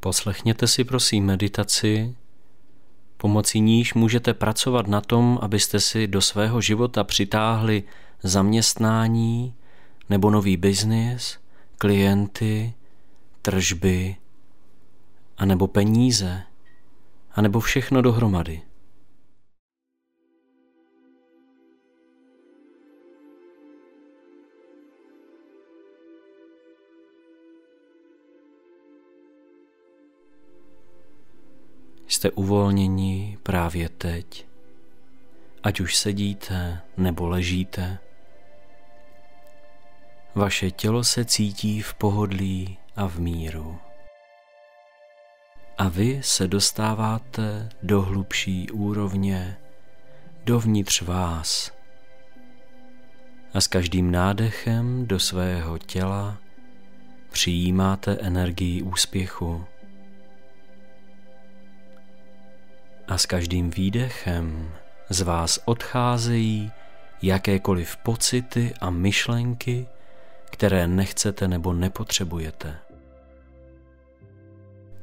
Poslechněte si prosím meditaci, pomocí níž můžete pracovat na tom, abyste si do svého života přitáhli zaměstnání nebo nový biznis, klienty, tržby, anebo peníze, anebo všechno dohromady. Jste uvolněni právě teď, ať už sedíte nebo ležíte. Vaše tělo se cítí v pohodlí a v míru. A vy se dostáváte do hlubší úrovně, dovnitř vás. A s každým nádechem do svého těla přijímáte energii úspěchu. A s každým výdechem z vás odcházejí jakékoliv pocity a myšlenky, které nechcete nebo nepotřebujete.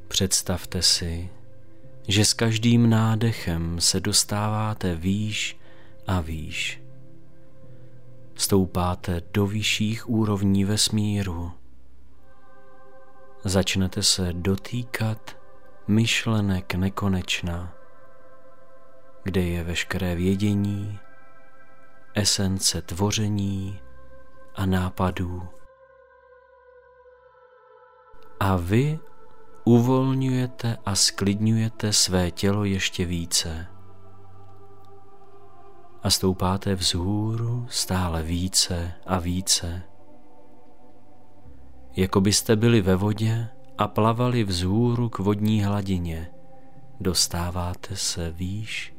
Představte si, že s každým nádechem se dostáváte výš a výš. Stoupáte do vyšších úrovní vesmíru. Začnete se dotýkat myšlenek nekonečna, kde je veškeré vědění, esence tvoření a nápadů. A vy uvolňujete a sklidňujete své tělo ještě více. A stoupáte vzhůru stále více a více. Jako byste byli ve vodě a plavali vzhůru k vodní hladině, dostáváte se výš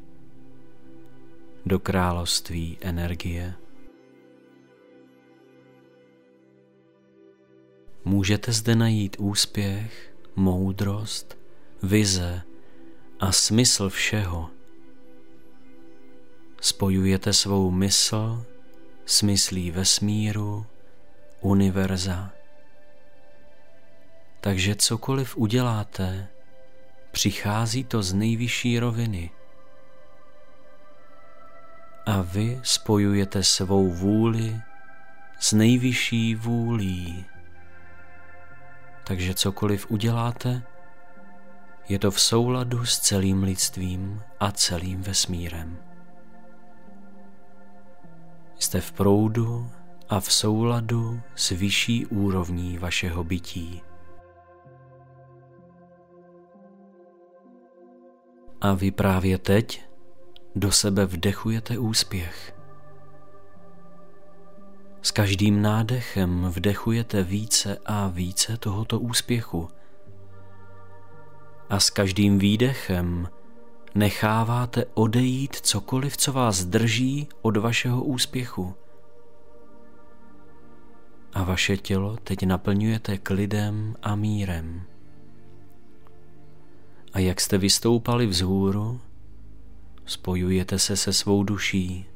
do království energie. Můžete zde najít úspěch, moudrost, vize a smysl všeho. Spojujete svou mysl s myslí vesmíru, univerza. Takže cokoliv uděláte, přichází to z nejvyšší roviny. A vy spojujete svou vůli s nejvyšší vůlí. Takže cokoliv uděláte, je to v souladu s celým lidstvím a celým vesmírem. Jste v proudu a v souladu s vyšší úrovní vašeho bytí. A vy právě teď do sebe vdechujete úspěch. S každým nádechem vdechujete více a více tohoto úspěchu. A s každým výdechem necháváte odejít cokoliv, co vás drží od vašeho úspěchu. A vaše tělo teď naplňujete klidem a mírem. A jak jste vystoupali vzhůru, spojujete se se svou duší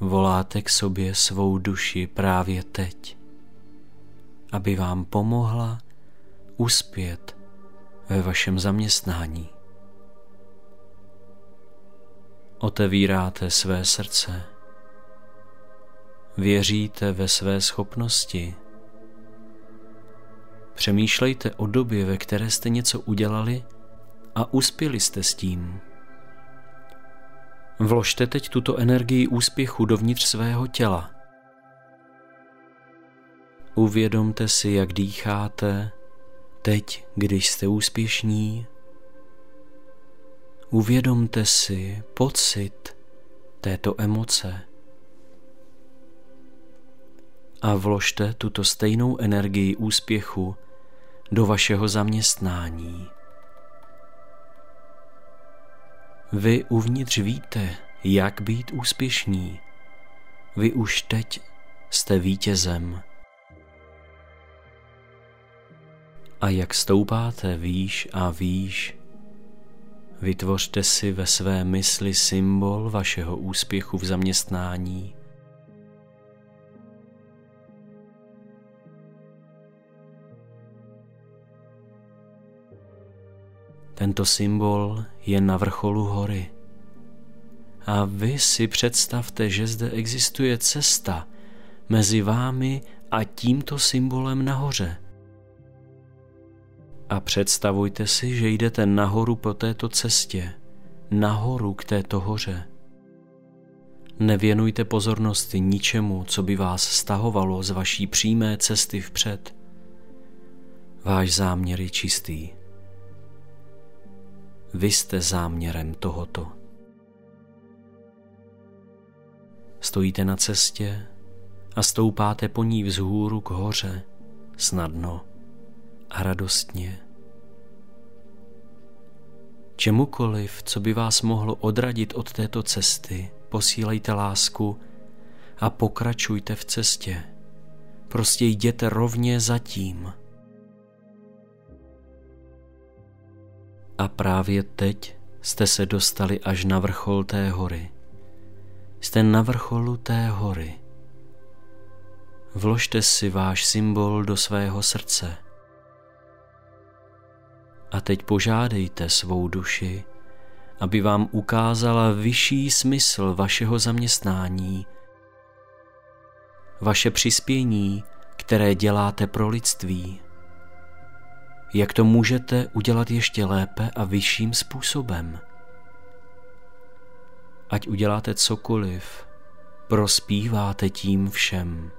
voláte k sobě svou duši právě teď, aby vám pomohla uspět ve vašem zaměstnání. Otevíráte své srdce, věříte ve své schopnosti, přemýšlejte o době, ve které jste něco udělali a uspěli jste s tím. Vložte teď tuto energii úspěchu dovnitř svého těla. Uvědomte si, jak dýcháte teď, když jste úspěšní. Uvědomte si pocit této emoce a vložte tuto stejnou energii úspěchu do vašeho zaměstnání. Vy uvnitř víte, jak být úspěšní. Vy už teď jste vítězem. A jak stoupáte výš a výš, vytvořte si ve své mysli symbol vašeho úspěchu v zaměstnání. Tento symbol je na vrcholu hory. A vy si představte, že zde existuje cesta mezi vámi a tímto symbolem nahoře. A představujte si, že jdete nahoru po této cestě, nahoru k této hoře. Nevěnujte pozornost ničemu, co by vás stahovalo z vaší přímé cesty vpřed. Váš záměr je čistý. Vy jste záměrem tohoto. Stojíte na cestě a stoupáte po ní vzhůru k hoře, snadno a radostně. Čemukoliv, co by vás mohlo odradit od této cesty, posílejte lásku a pokračujte v cestě. Prostě jděte rovně za tím. A právě teď jste se dostali až na vrchol té hory. Jste na vrcholu té hory. Vložte si váš symbol do svého srdce. A teď požádejte svou duši, aby vám ukázala vyšší smysl vašeho zaměstnání, vaše přispění, které děláte pro lidství. Jak to můžete udělat ještě lépe a vyšším způsobem? Ať uděláte cokoliv, prospíváte tím všem.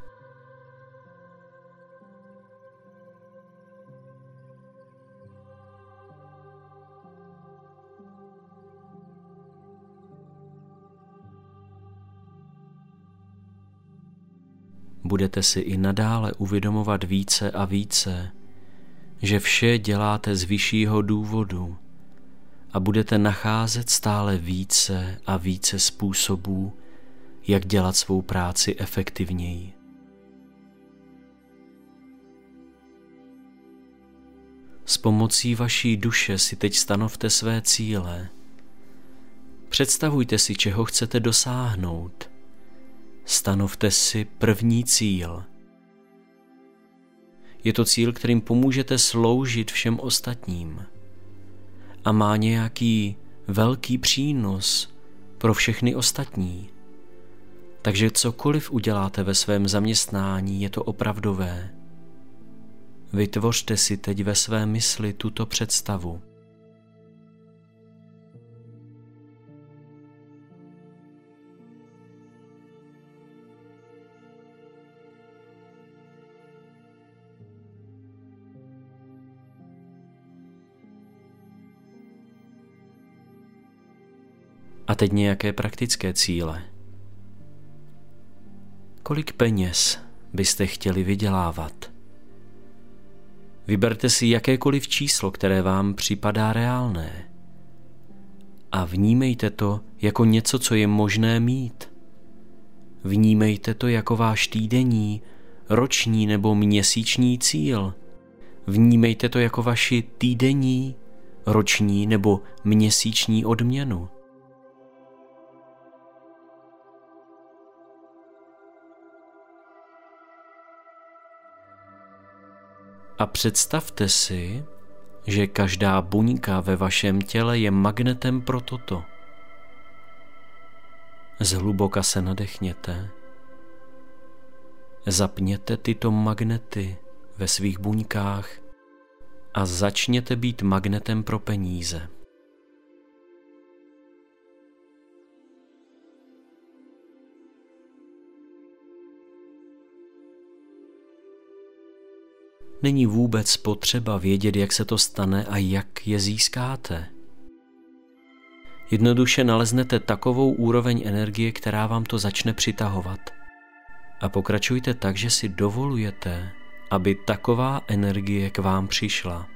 budete si i nadále uvědomovat více a více, že vše děláte z vyššího důvodu a budete nacházet stále více a více způsobů, jak dělat svou práci efektivněji. S pomocí vaší duše si teď stanovte své cíle. Představujte si, čeho chcete dosáhnout – Stanovte si první cíl. Je to cíl, kterým pomůžete sloužit všem ostatním a má nějaký velký přínos pro všechny ostatní. Takže cokoliv uděláte ve svém zaměstnání, je to opravdové. Vytvořte si teď ve své mysli tuto představu. A teď nějaké praktické cíle. Kolik peněz byste chtěli vydělávat? Vyberte si jakékoliv číslo, které vám připadá reálné. A vnímejte to jako něco, co je možné mít. Vnímejte to jako váš týdenní, roční nebo měsíční cíl. Vnímejte to jako vaši týdenní, roční nebo měsíční odměnu. A představte si, že každá buňka ve vašem těle je magnetem pro toto. Zhluboka se nadechněte. Zapněte tyto magnety ve svých buňkách a začněte být magnetem pro peníze. Není vůbec potřeba vědět, jak se to stane a jak je získáte. Jednoduše naleznete takovou úroveň energie, která vám to začne přitahovat. A pokračujte tak, že si dovolujete, aby taková energie k vám přišla.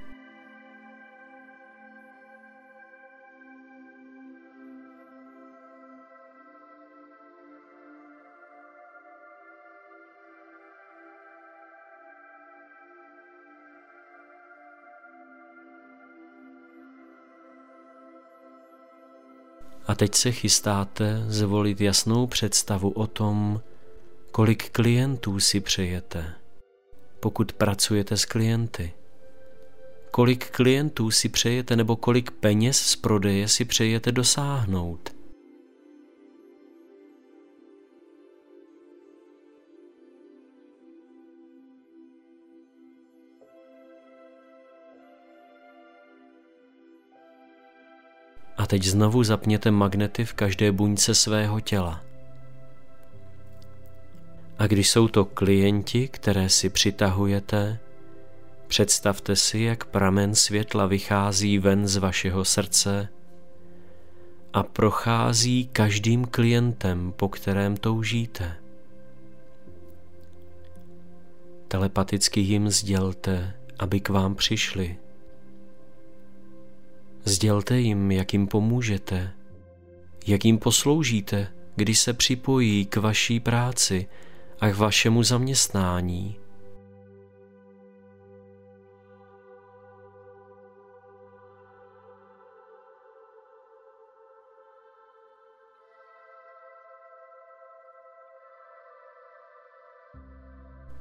A teď se chystáte zvolit jasnou představu o tom, kolik klientů si přejete, pokud pracujete s klienty. kolik klientů si přejete nebo kolik peněz z prodeje si přejete dosáhnout. Teď znovu zapněte magnety v každé buňce svého těla. A když jsou to klienti, které si přitahujete, představte si, jak pramen světla vychází ven z vašeho srdce a prochází každým klientem, po kterém toužíte. Telepaticky jim sdělte, aby k vám přišli. Sdělte jim, jak jim pomůžete, jak jim posloužíte, když se připojí k vaší práci a k vašemu zaměstnání.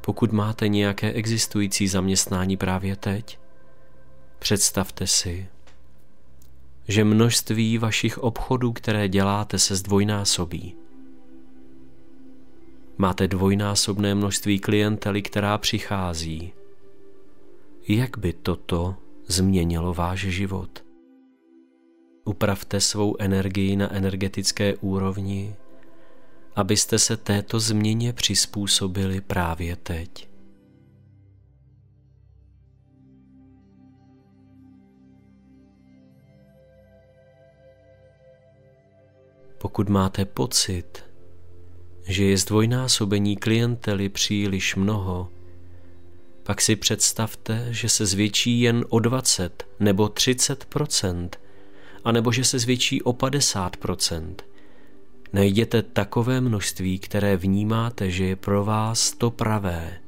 Pokud máte nějaké existující zaměstnání právě teď, představte si, že množství vašich obchodů, které děláte, se zdvojnásobí. Máte dvojnásobné množství klientely, která přichází. Jak by toto změnilo váš život? Upravte svou energii na energetické úrovni, abyste se této změně přizpůsobili právě teď. Pokud máte pocit, že je zdvojnásobení klientely příliš mnoho, pak si představte, že se zvětší jen o 20 nebo 30% anebo že se zvětší o 50% Najděte takové množství, které vnímáte, že je pro vás to pravé.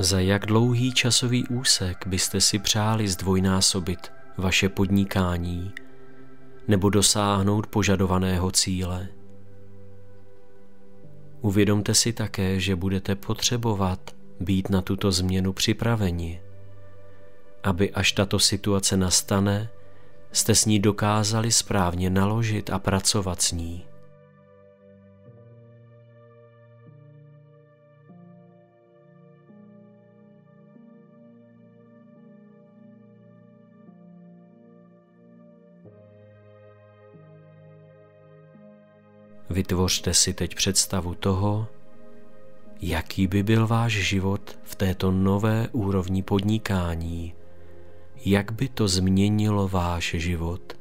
Za jak dlouhý časový úsek byste si přáli zdvojnásobit vaše podnikání nebo dosáhnout požadovaného cíle? Uvědomte si také, že budete potřebovat být na tuto změnu připraveni, aby až tato situace nastane, jste s ní dokázali správně naložit a pracovat s ní. Vytvořte si teď představu toho, jaký by byl váš život v této nové úrovni podnikání, jak by to změnilo váš život.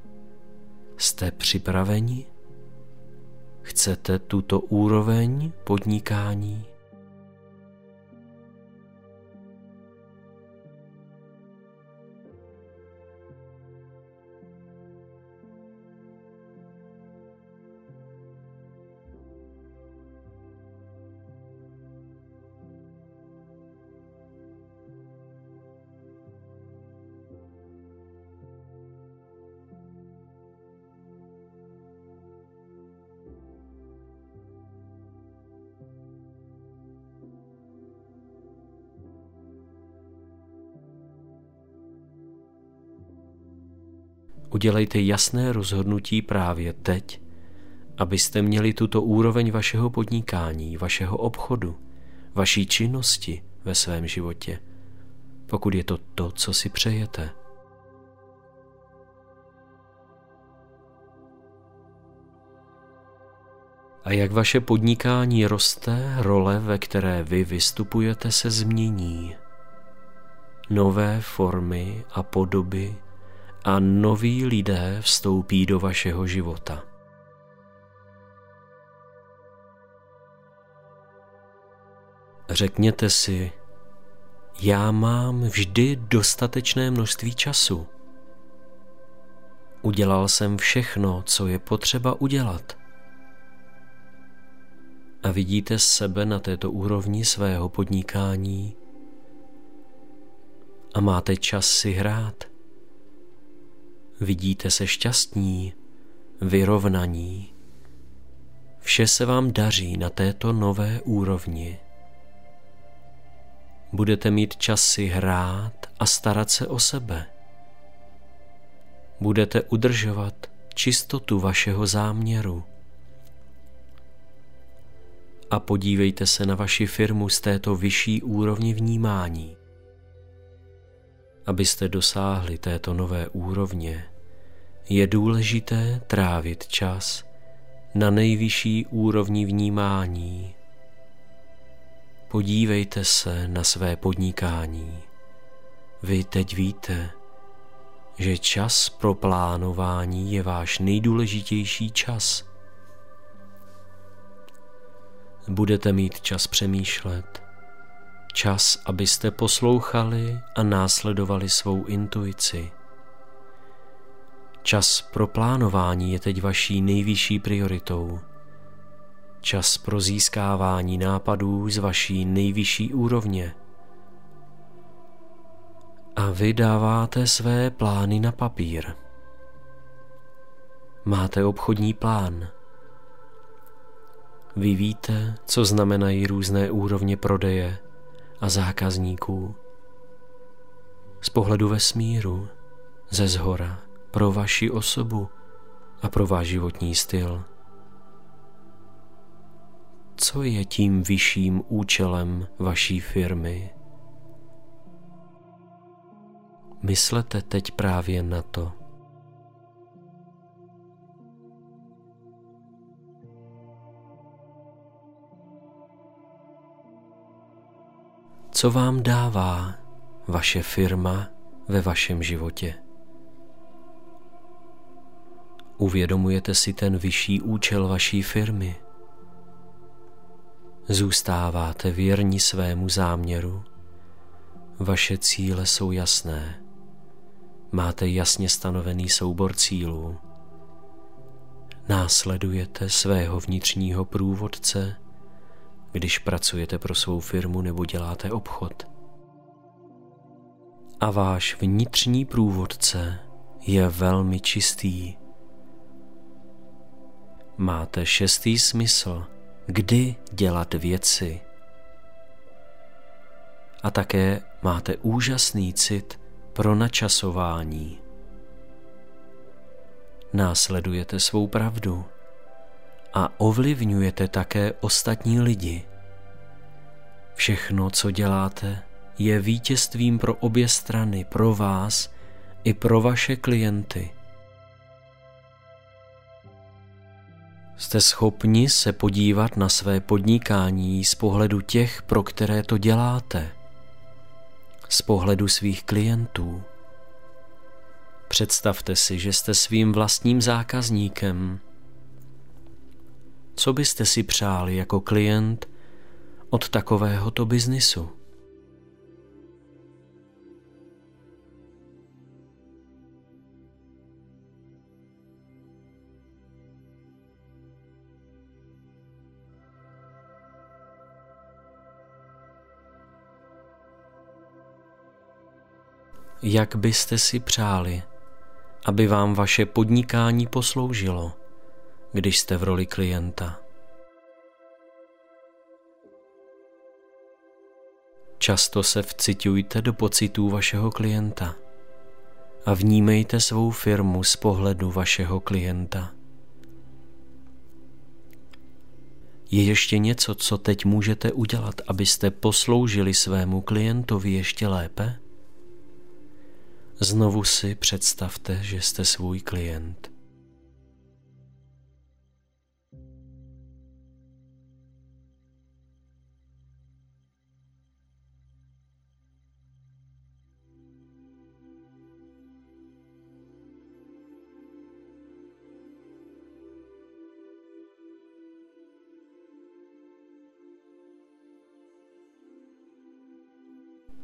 Jste připraveni? Chcete tuto úroveň podnikání? Udělejte jasné rozhodnutí právě teď, abyste měli tuto úroveň vašeho podnikání, vašeho obchodu, vaší činnosti ve svém životě, pokud je to to, co si přejete. A jak vaše podnikání roste, role, ve které vy vystupujete, se změní. Nové formy a podoby a noví lidé vstoupí do vašeho života. Řekněte si, já mám vždy dostatečné množství času. Udělal jsem všechno, co je potřeba udělat. a vidíte sebe na této úrovni svého podnikání a máte čas si hrát. Vidíte se šťastní, vyrovnaní. Vše se vám daří na této nové úrovni. Budete mít čas si hrát a starat se o sebe. Budete udržovat čistotu vašeho záměru a podívejte se na vaši firmu z této vyšší úrovni vnímání. Abyste dosáhli této nové úrovně, je důležité trávit čas na nejvyšší úrovni vnímání. Podívejte se na své podnikání. Vy teď víte, že čas pro plánování je váš nejdůležitější čas – budete mít čas přemýšlet, čas, abyste poslouchali a následovali svou intuici. Čas pro plánování je teď vaší nejvyšší prioritou. Čas pro získávání nápadů z vaší nejvyšší úrovně. A vy dáváte své plány na papír. Máte obchodní plán – vy víte, co znamenají různé úrovně prodeje a zákazníků. Z pohledu vesmíru, ze zhora, pro vaši osobu a pro váš životní styl. Co je tím vyšším účelem vaší firmy? Myslete teď právě na to. Co vám dává vaše firma ve vašem životě. Uvědomujete si ten vyšší účel vaší firmy. Zůstáváte věrni svému záměru. Vaše cíle jsou jasné. Máte jasně stanovený soubor cílů. Následujete svého vnitřního průvodce když pracujete pro svou firmu nebo děláte obchod. A váš vnitřní průvodce je velmi čistý. Máte šestý smysl, kdy dělat věci. A také máte úžasný cit pro načasování. Následujete svou pravdu a ovlivňujete také ostatní lidi. Všechno, co děláte, je vítězstvím pro obě strany, pro vás i pro vaše klienty. Jste schopni se podívat na své podnikání z pohledu těch, pro které to děláte, z pohledu svých klientů. Představte si, že jste svým vlastním zákazníkem co byste si přáli jako klient od takovéhoto biznisu? Jak byste si přáli, aby vám vaše podnikání posloužilo? Když jste v roli klienta. Často se vcitujte do pocitů vašeho klienta a vnímejte svou firmu z pohledu vašeho klienta. Je ještě něco, co teď můžete udělat, abyste posloužili svému klientovi ještě lépe? Znovu si představte, že jste svůj klient.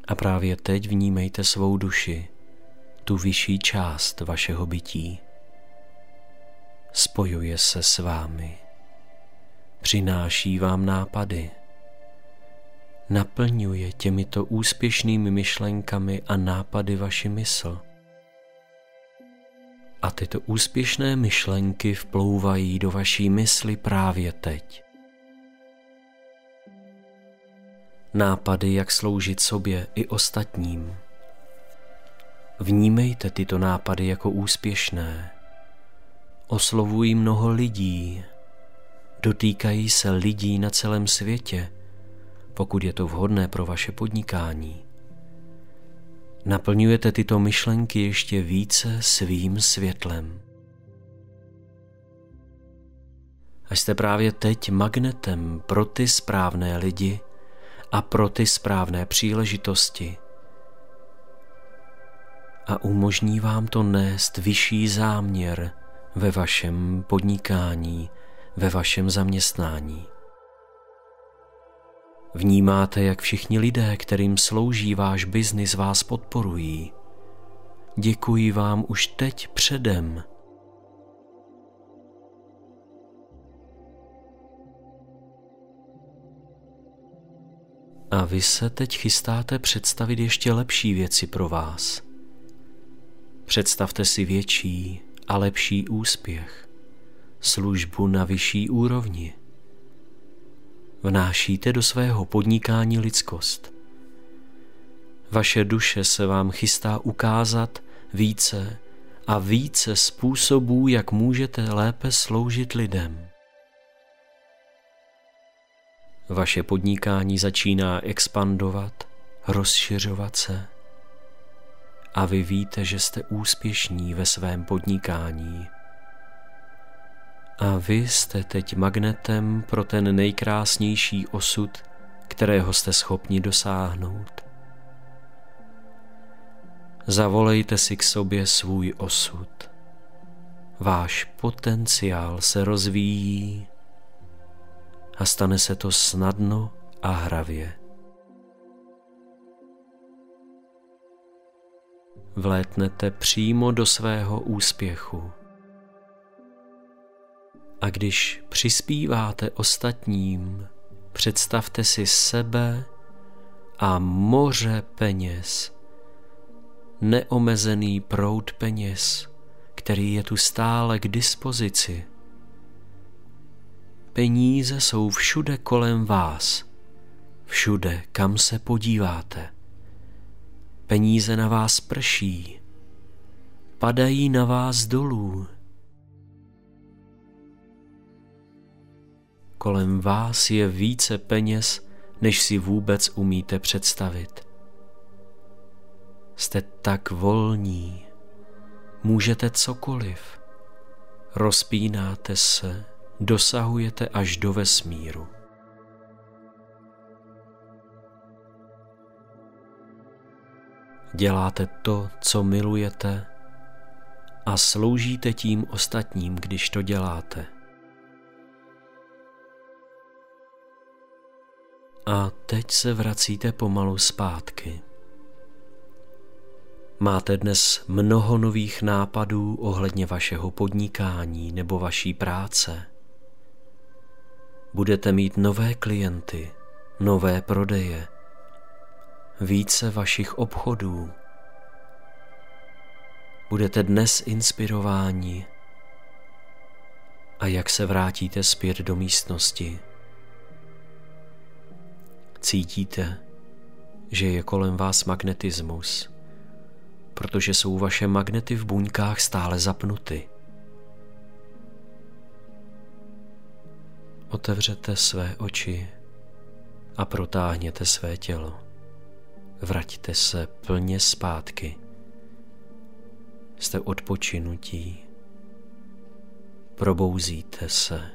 A právě teď vnímejte svou duši, tu vyšší část vašeho bytí. Spojuje se s vámi. přináší vám nápady. Naplňuje těmito úspěšnými myšlenkami a nápady vaši mysl. A tyto úspěšné myšlenky vplouvají do vaší mysli právě teď. Nápady, jak sloužit sobě i ostatním. Vnímejte tyto nápady jako úspěšné. Oslovují mnoho lidí, dotýkají se lidí na celém světě, pokud je to vhodné pro vaše podnikání. Naplňujete tyto myšlenky ještě více svým světlem. A jste právě teď magnetem pro ty správné lidi a pro ty správné příležitosti. A umožní vám to nést vyšší záměr ve vašem podnikání, ve vašem zaměstnání. Vnímáte, jak všichni lidé, kterým slouží váš biznis, vás podporují. Děkuji vám už teď předem. A vy se teď chystáte představit ještě lepší věci pro vás. Představte si větší a lepší úspěch, službu na vyšší úrovni vnášíte do svého podnikání lidskost. Vaše duše se vám chystá ukázat více a více způsobů, jak můžete lépe sloužit lidem. Vaše podnikání začíná expandovat, rozšiřovat se a vy víte, že jste úspěšní ve svém podnikání. A vy jste teď magnetem pro ten nejkrásnější osud, kterého jste schopni dosáhnout. Zavolejte si k sobě svůj osud. Váš potenciál se rozvíjí a stane se to snadno a hravě. Vlétnete přímo do svého úspěchu. A když přispíváte ostatním, představte si sebe a moře peněz, neomezený proud peněz, který je tu stále k dispozici. Peníze jsou všude kolem vás, všude, kam se podíváte. Peníze na vás prší, padají na vás dolů, kolem vás je více peněz, než si vůbec umíte představit. Jste tak volní, můžete cokoliv, rozpínáte se, dosahujete až do vesmíru. Děláte to, co milujete a sloužíte tím ostatním, když to děláte. A teď se vracíte pomalu zpátky. Máte dnes mnoho nových nápadů ohledně vašeho podnikání nebo vaší práce. Budete mít nové klienty, nové prodeje, více vašich obchodů. Budete dnes inspirováni a jak se vrátíte zpět do místnosti, Cítíte, že je kolem vás magnetismus, protože jsou vaše magnety v buňkách stále zapnuty. Otevřete své oči a protáhněte své tělo. Vraťte se plně zpátky. Jste odpočinutí. Probouzíte se.